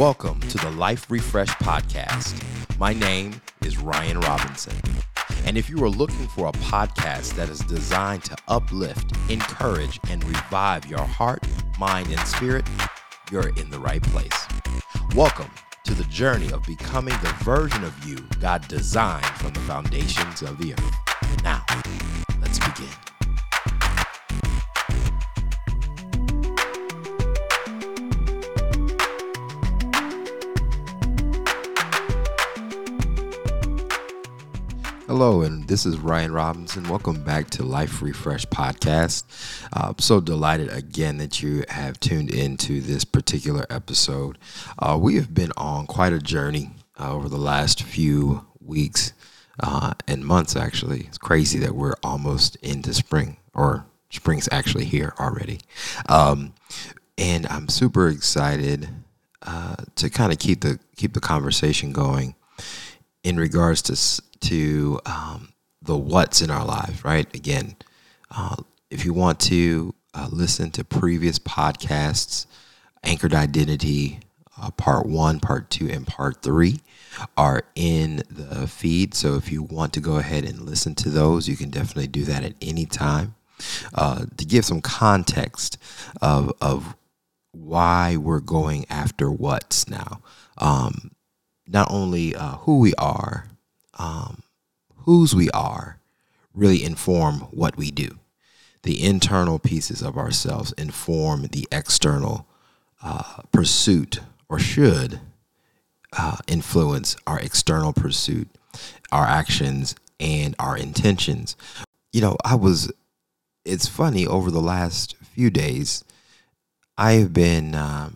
Welcome to the Life Refresh Podcast. My name is Ryan Robinson. And if you are looking for a podcast that is designed to uplift, encourage, and revive your heart, mind, and spirit, you're in the right place. Welcome to the journey of becoming the version of you God designed from the foundations of the earth. Now, let's begin. Hello, and this is Ryan Robinson. Welcome back to Life Refresh Podcast. Uh, I'm so delighted again that you have tuned into this particular episode. Uh, we have been on quite a journey uh, over the last few weeks uh, and months, actually. It's crazy that we're almost into spring, or spring's actually here already. Um, and I'm super excited uh, to kind of keep the keep the conversation going in regards to to um, the what's in our lives, right? Again, uh, if you want to uh, listen to previous podcasts, Anchored Identity, uh, part one, part two, and part three are in the feed. So if you want to go ahead and listen to those, you can definitely do that at any time. Uh, to give some context of, of why we're going after what's now. Um, not only uh, who we are, um, whose we are, really inform what we do. The internal pieces of ourselves inform the external uh, pursuit, or should uh, influence our external pursuit, our actions, and our intentions. You know, I was, it's funny, over the last few days, I have been uh,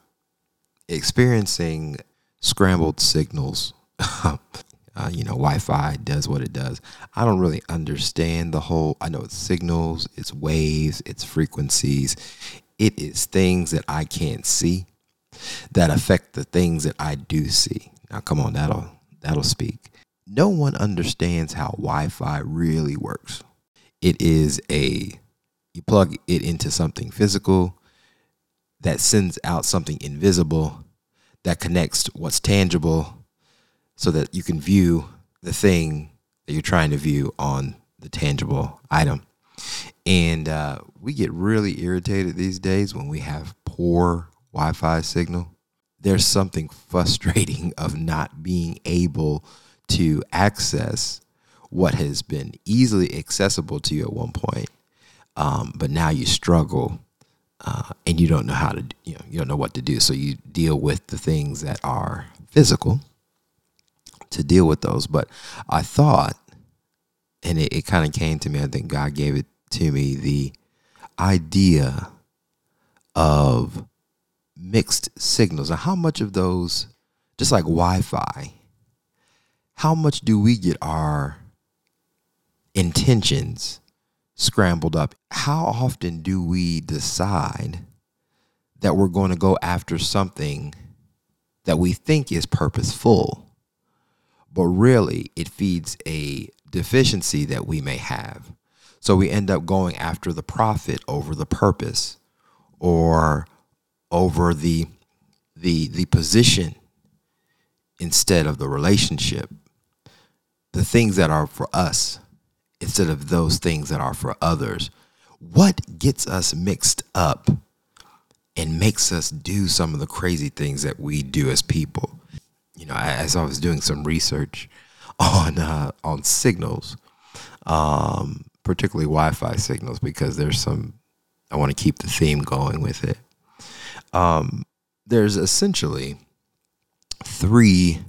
experiencing scrambled signals. uh, you know, Wi-Fi does what it does. I don't really understand the whole. I know it's signals, it's waves, it's frequencies. It is things that I can't see that affect the things that I do see. Now, come on, that'll that'll speak. No one understands how Wi-Fi really works. It is a you plug it into something physical that sends out something invisible that connects what's tangible so that you can view the thing that you're trying to view on the tangible item. And uh, we get really irritated these days when we have poor Wi Fi signal. There's something frustrating of not being able to access what has been easily accessible to you at one point, um, but now you struggle uh, and you don't know how to, you know, you don't know what to do. So you deal with the things that are physical to deal with those. But I thought, and it, it kind of came to me, I think God gave it to me, the idea of mixed signals and how much of those, just like Wi Fi, how much do we get our intentions scrambled up. How often do we decide that we're going to go after something that we think is purposeful, but really it feeds a deficiency that we may have? So we end up going after the profit over the purpose or over the the the position instead of the relationship. The things that are for us instead of those things that are for others. What gets us mixed up and makes us do some of the crazy things that we do as people? You know, as I was doing some research on uh, on signals, um, particularly Wi-Fi signals, because there's some. I want to keep the theme going with it. Um, there's essentially three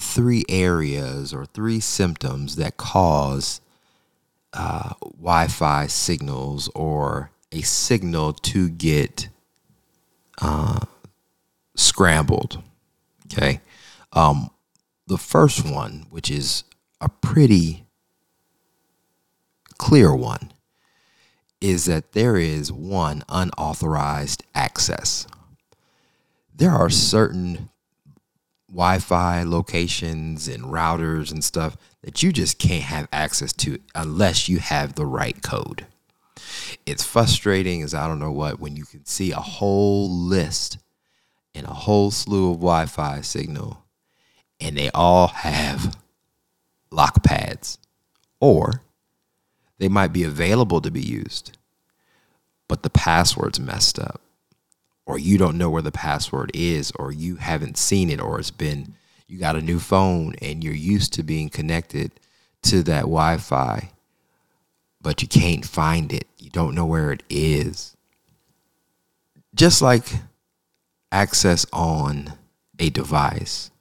three areas or three symptoms that cause uh, Wi Fi signals or a signal to get uh, scrambled. Okay. Um, the first one, which is a pretty clear one, is that there is one unauthorized access. There are certain Wi-Fi locations and routers and stuff that you just can't have access to unless you have the right code. It's frustrating as I don't know what when you can see a whole list and a whole slew of Wi Fi signal, and they all have lock pads, or they might be available to be used, but the password's messed up, or you don't know where the password is, or you haven't seen it, or it's been you got a new phone and you're used to being connected to that Wi Fi, but you can't find it. You don't know where it is. Just like access on a device,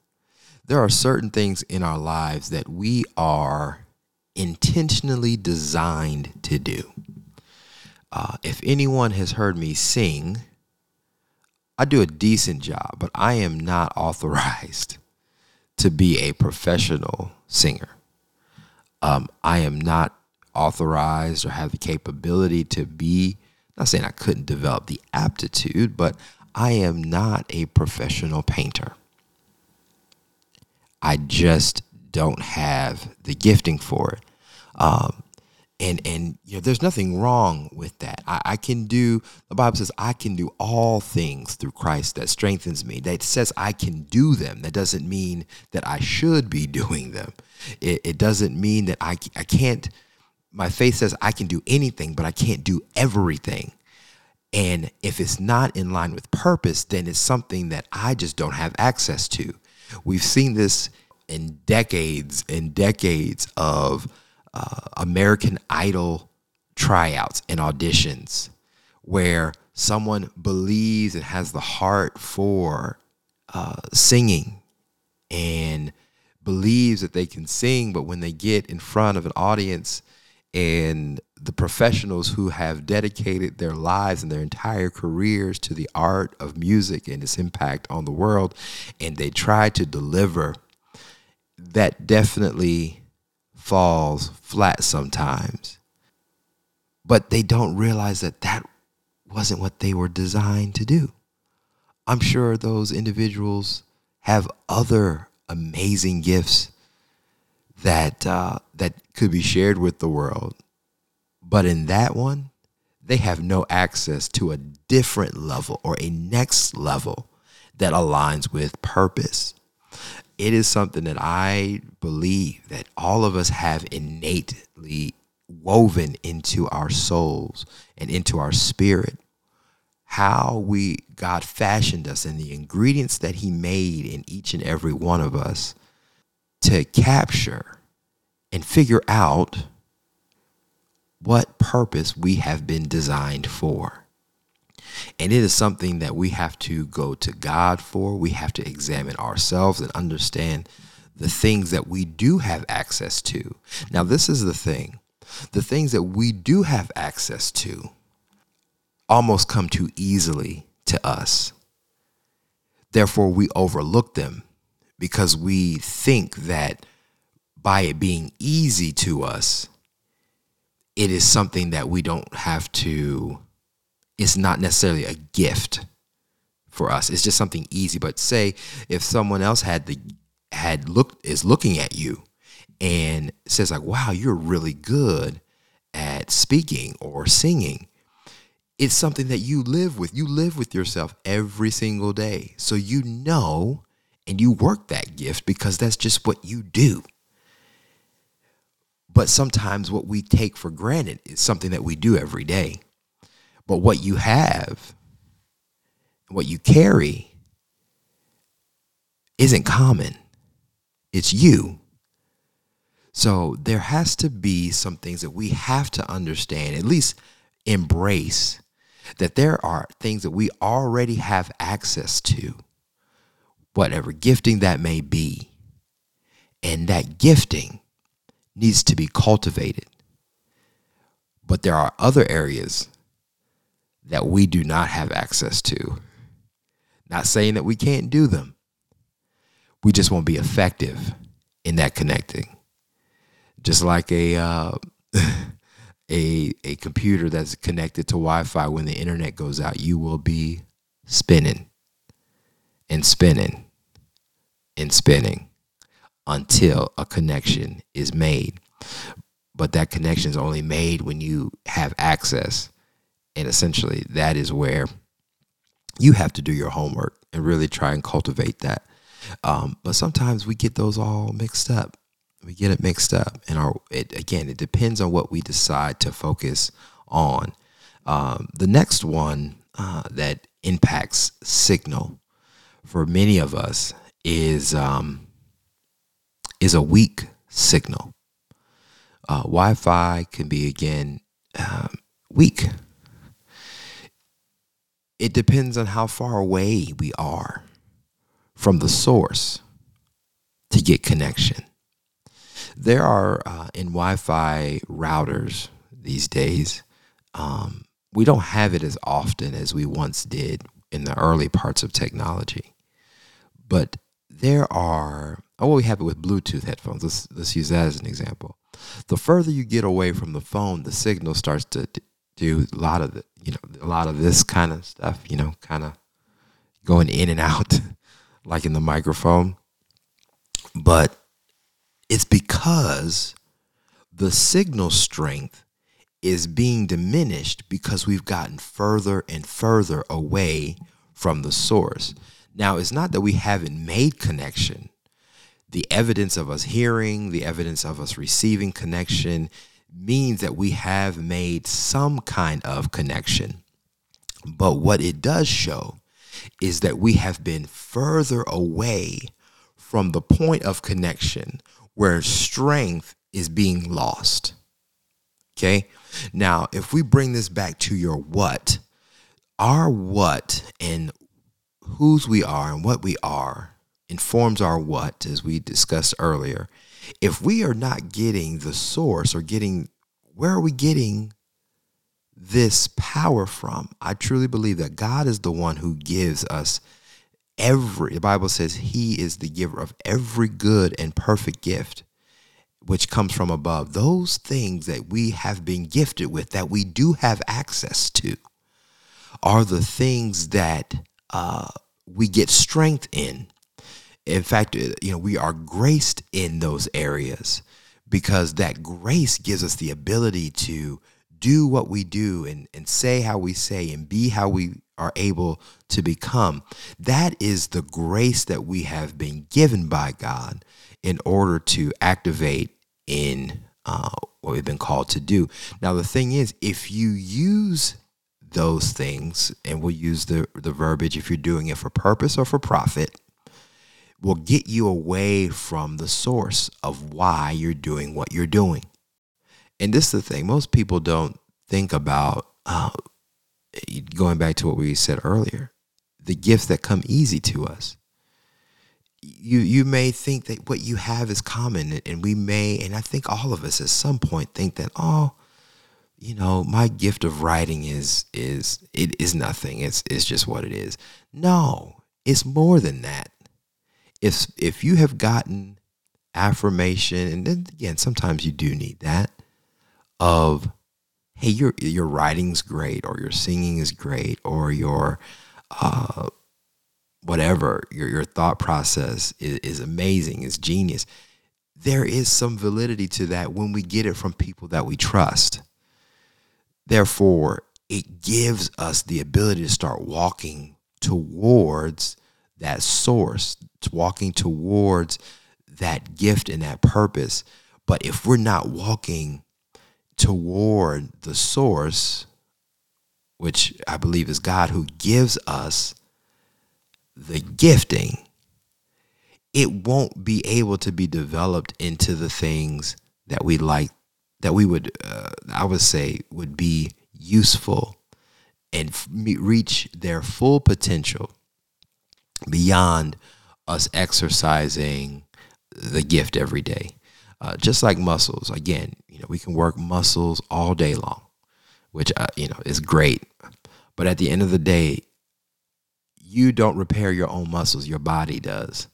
there are certain things in our lives that we are intentionally designed to do. Uh, if anyone has heard me sing, I do a decent job, but I am not authorized to be a professional singer. Um, I am not authorized or have the capability to be, not saying I couldn't develop the aptitude, but I am not a professional painter. I just don't have the gifting for it. Um, and and you know, there's nothing wrong with that. I, I can do. The Bible says I can do all things through Christ that strengthens me. That says I can do them. That doesn't mean that I should be doing them. It, it doesn't mean that I I can't. My faith says I can do anything, but I can't do everything. And if it's not in line with purpose, then it's something that I just don't have access to. We've seen this in decades and decades of uh, American Idol tryouts and auditions where someone believes and has the heart for uh, singing and believes that they can sing, but when they get in front of an audience and the professionals who have dedicated their lives and their entire careers to the art of music and its impact on the world, and they try to deliver, that definitely falls flat sometimes. But they don't realize that that wasn't what they were designed to do. I'm sure those individuals have other amazing gifts that uh, that could be shared with the world, but in that one, they have no access to a different level or a next level that aligns with purpose it is something that I believe that all of us have innately woven into our souls and into our spirit. How we God fashioned us and the ingredients that He made in each and every one of us to capture and figure out what purpose we have been designed for. And it is something that we have to go to God for. We have to examine ourselves and understand the things that we do have access to. Now, this is the thing the things that we do have access to almost come too easily to us. Therefore, we overlook them because we think that by it being easy to us, it is something that we don't have to is not necessarily a gift for us. It's just something easy. But say if someone else had the had looked is looking at you and says like, "Wow, you're really good at speaking or singing." It's something that you live with. You live with yourself every single day. So you know and you work that gift because that's just what you do. But sometimes what we take for granted is something that we do every day. But what you have, what you carry, isn't common. It's you. So there has to be some things that we have to understand, at least embrace that there are things that we already have access to, whatever gifting that may be. And that gifting needs to be cultivated. But there are other areas that we do not have access to. Not saying that we can't do them. We just won't be effective in that connecting. Just like a uh, a a computer that's connected to Wi-Fi when the internet goes out, you will be spinning and spinning and spinning until a connection is made. But that connection is only made when you have access and essentially, that is where you have to do your homework. and really try and cultivate that. Um, but sometimes we get those all mixed up. We get it mixed up, and our it, again, it depends on what we decide to focus on. Um, the next one uh, that impacts signal for many of us is um, is a weak signal. Uh, Wi-Fi can be again um, weak. It depends on how far away we are from the source to get connection. There are uh, in Wi-Fi routers these days. Um, we don't have it as often as we once did in the early parts of technology, but there are. Oh, we have it with Bluetooth headphones. Let's let's use that as an example. The further you get away from the phone, the signal starts to do a lot of the, you know, a lot of this kind of stuff. You know, kind of going in and out, like in the microphone. But it's because the signal strength is being diminished because we've gotten further and further away from the source. Now, it's not that we haven't made connection. The evidence of us hearing, the evidence of us receiving connection means that we have made some kind of connection. But what it does show is that we have been further away from the point of connection where strength is being lost. Okay. Now, if we bring this back to your what, our what and whose we are and what we are informs our what, as we discussed earlier. If we are not getting the source or getting, where are we getting this power from? I truly believe that God is the one who gives us every, the Bible says he is the giver of every good and perfect gift which comes from above, those things that we have been gifted with, that we do have access to, are the things that uh, we get strength in. In fact, uh, you know, we are graced in those areas because that grace gives us the ability to do what we do and, and say how we say and be how we are able to become. That is the grace that we have been given by God in order to activate in uh, what we've been called to do. Now, the thing is, if you use those things, and we'll use the, the verbiage if you're doing it for purpose or for profit, will get you away from the source of why you're doing what you're doing. And this is the thing most people don't think about uh, going back to what we said earlier the gifts that come easy to us. You you may think that what you have is common and we may and i think all of us at some point think that oh you know my gift of writing is is it is nothing. It's it's just what it is. No it's more than that if if you have gotten affirmation and then again sometimes you do need that of hey your your writing's great or your singing is great or your uh whatever your your thought process is, is amazing is genius there is some validity to that when we get it from people that we trust. Therefore it gives us the ability to start walking towards that source walking towards that gift and that purpose. But if we're not walking toward the source which i believe is god who gives us the gifting, it won't be able to be developed into the things that we like, that we would, uh, I would say, would be useful and reach their full potential beyond us exercising the gift every day. Uh, just like muscles, again, you know, we can work muscles all day long, which uh, you know is great. But at the end of the day, you don't repair your own muscles, your body does.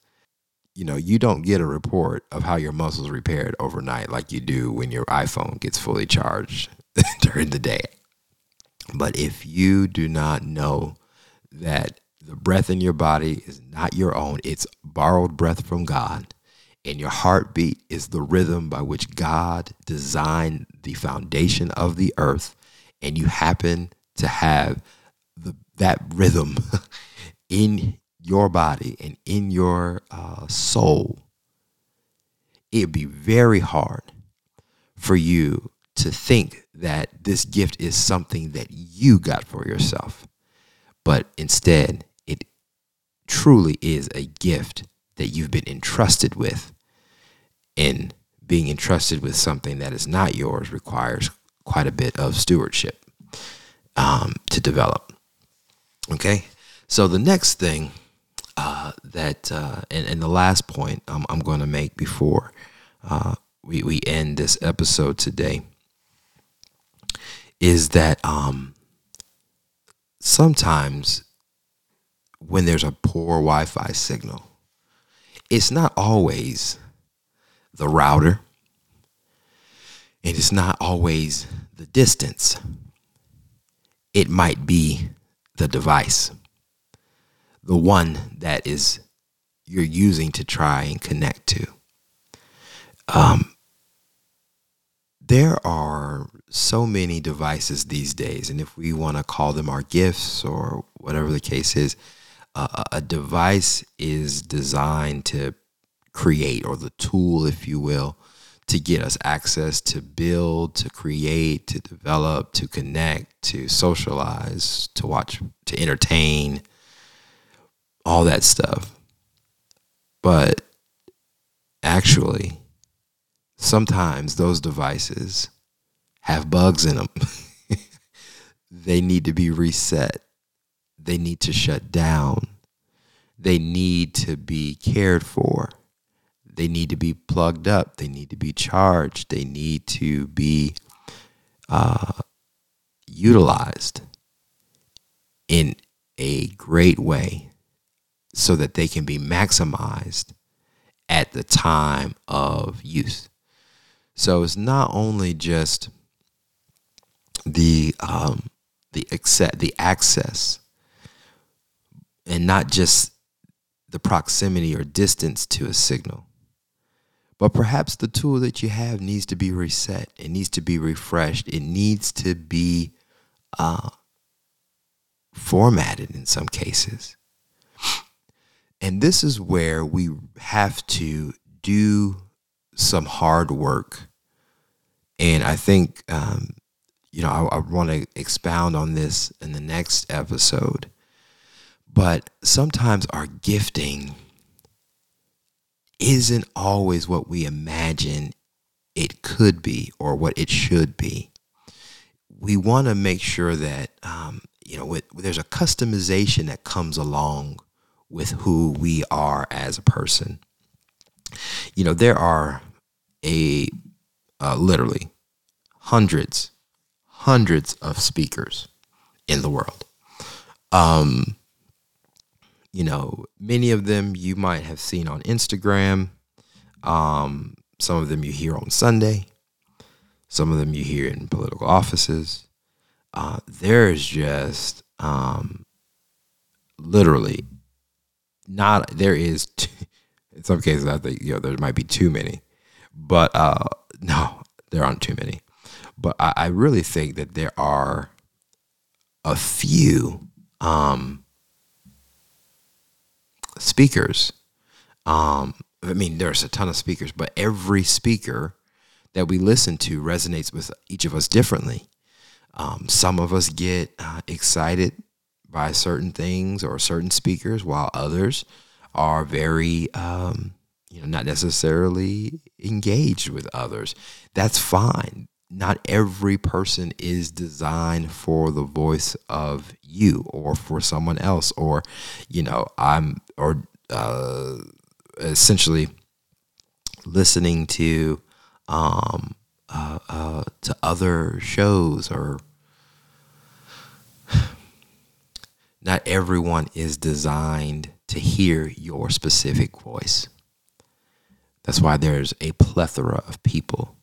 You know, you don't get a report of how your muscles repaired overnight like you do when your iPhone gets fully charged during the day. But if you do not know that the breath in your body is not your own, it's borrowed breath from God, and your heartbeat is the rhythm by which God designed the foundation of the earth, and you happen to have the, that rhythm in your body and in your uh, soul, it'd be very hard for you to think that this gift is something that you got for yourself. But instead, truly is a gift that you've been entrusted with. And being entrusted with something that is not yours requires quite a bit of stewardship um, to develop. Okay. So the next thing uh, that, uh, and, and, the last point I'm, I'm going to make before uh, we, we end this episode today is that um, sometimes when there's a poor Wi Fi signal, it's not always the router, and it's not always the distance. It might be the device, the one that is you're using to try and connect to. Um, there are so many devices these days, and if we want to call them our gifts or whatever the case is, uh, a device is designed to create, or the tool, if you will, to get us access to build, to create, to develop, to connect, to socialize, to watch, to entertain, all that stuff. But actually, sometimes those devices have bugs in them. they need to be reset. They need to shut down. They need to be cared for. They need to be plugged up. They need to be charged. They need to be uh, utilized in a great way so that they can be maximized at the time of use. So it's not only just the um, the the access, and not just the proximity or distance to a signal, but perhaps the tool that you have needs to be reset. It needs to be refreshed. It needs to be uh, formatted in some cases. And this is where we have to do some hard work. And I think, um, you know, I, I want to expound on this in the next episode. But sometimes our gifting isn't always what we imagine it could be or what it should be. We want to make sure that um, you know with, there's a customization that comes along with who we are as a person. You know, there are a uh, literally hundreds, hundreds of speakers in the world. Um, you know, many of them you might have seen on Instagram. Um, some of them you hear on Sunday. Some of them you hear in political offices. Uh, there's just um, literally not there is in some cases I think you know there might be too many, but uh, no, there aren't too many. But I, I really think that there are a few um, speakers. Um, I mean, there's a ton of speakers, but every speaker that we listen to resonates with each of us differently. Um, some of us get uh, excited by certain things or certain speakers, while others are very, um, you know, not necessarily engaged with others. That's fine not every person is designed for the voice of you or for someone else or you know i'm or uh, essentially listening to um uh, uh to other shows or not everyone is designed to hear your specific voice that's why there's a plethora of people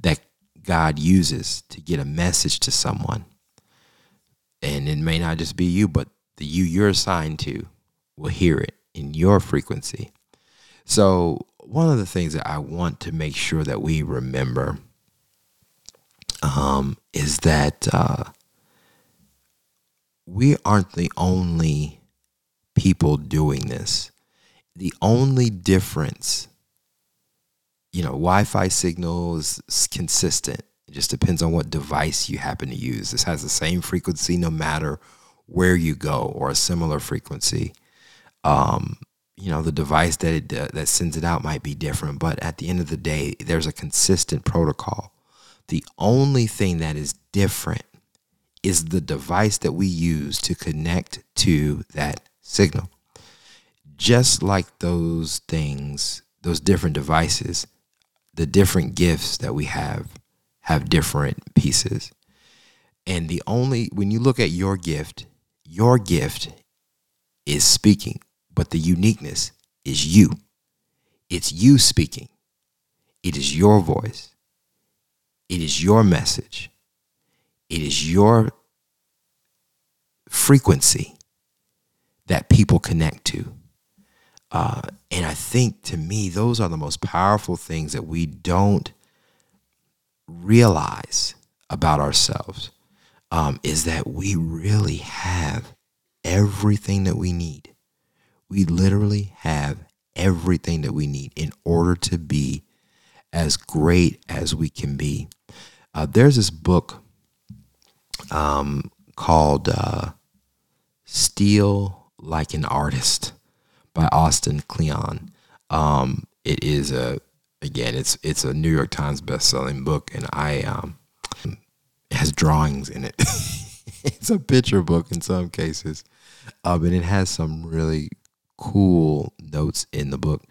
that God uses to get a message to someone. And it may not just be you, but the you you're assigned to will hear it in your frequency. So, one of the things that I want to make sure that we remember um, is that uh, we aren't the only people doing this. The only difference, you know, Wi Fi signal is consistent. It just depends on what device you happen to use. This has the same frequency no matter where you go or a similar frequency. Um, you know, the device that it, uh, that sends it out might be different, but at the end of the day, there's a consistent protocol. The only thing that is different is the device that we use to connect to that signal. Just like those things, those different devices, the different gifts that we have have different pieces. And the only, when you look at your gift, your gift is speaking, but the uniqueness is you. It's you speaking. It is your voice. It is your message. It is your frequency that people connect to. Uh, and I think to me, those are the most powerful things that we don't realize about ourselves um, is that we really have everything that we need. We literally have everything that we need in order to be as great as we can be. Uh, there's this book um, called uh, Steal Like an Artist by Austin Kleon. Um, it is a again, it's it's a New York Times best-selling book, and I um, it has drawings in it. it's a picture book in some cases, uh, but it has some really cool notes in the book.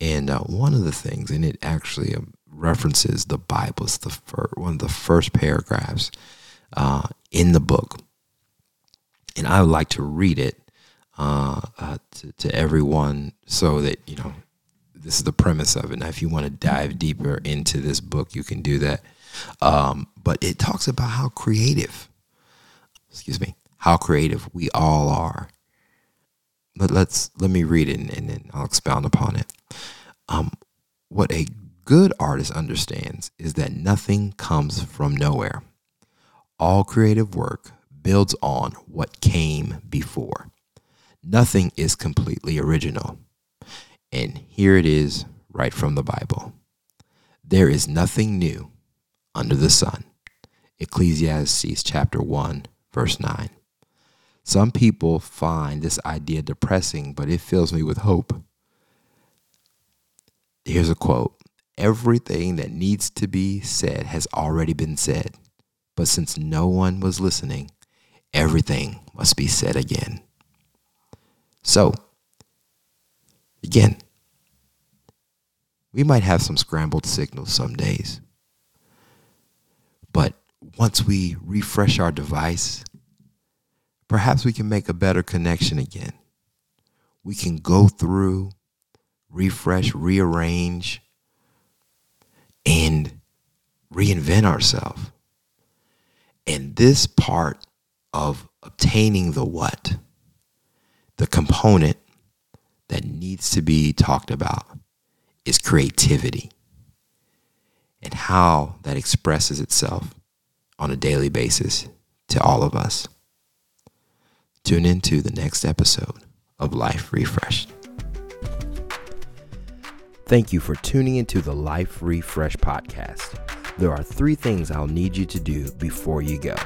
And uh, one of the things, and it actually um, references the Bible. It's the fir- one of the first paragraphs uh, in the book, and I would like to read it uh, uh, to, to everyone so that you know this is the premise of it. Now, if you want to dive deeper into this book, you can do that. Um, but it talks about how creative, excuse me, how creative we all are. Let, let's let me read it and, and then I'll expound upon it. Um, what a good artist understands is that nothing comes from nowhere. All creative work builds on what came before. Nothing is completely original. And here it is right from the Bible. There is nothing new under the sun. Ecclesiastes chapter 1, verse 9. Some people find this idea depressing, but it fills me with hope. Here's a quote Everything that needs to be said has already been said, but since no one was listening, everything must be said again. So, again, we might have some scrambled signals some days. But once we refresh our device, perhaps we can make a better connection again. We can go through, refresh, rearrange, and reinvent ourselves. And this part of obtaining the what, the component that needs to be talked about is creativity and how that expresses itself on a daily basis to all of us. Tune into the next episode of Life Refreshed. Thank you for tuning into the Life Refresh podcast. There are three things I'll need you to do before you go.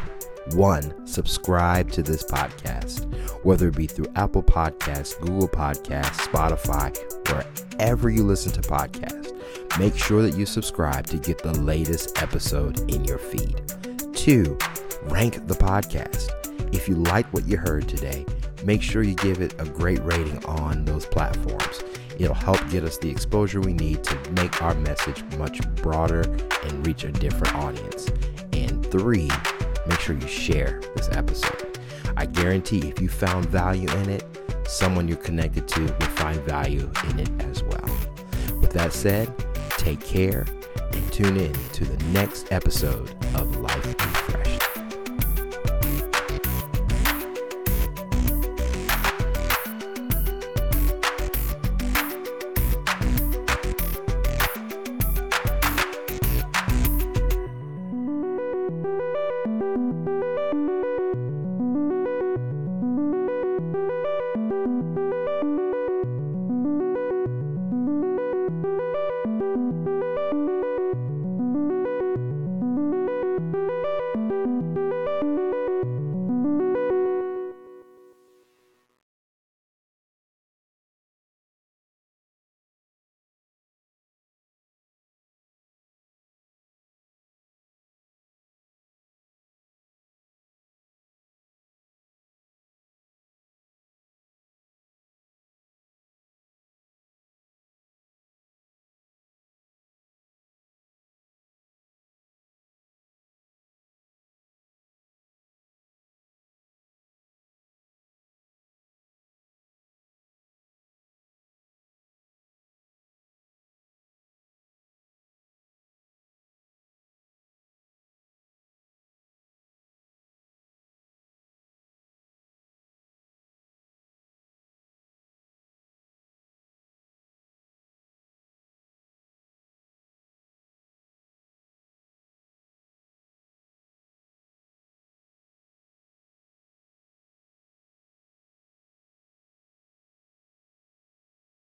One, subscribe to this podcast, whether it be through Apple Podcasts, Google Podcasts, Spotify, wherever you listen to podcasts. Make sure that you subscribe to get the latest episode in your feed. Two, rank the podcast. If you like what you heard today, make sure you give it a great rating on those platforms. It'll help get us the exposure we need to make our message much broader and reach a different audience. And three, make sure you share this episode. I guarantee if you found value in it, someone you're connected to will find value in it as well. With that said, take care and tune in to the next episode of Life.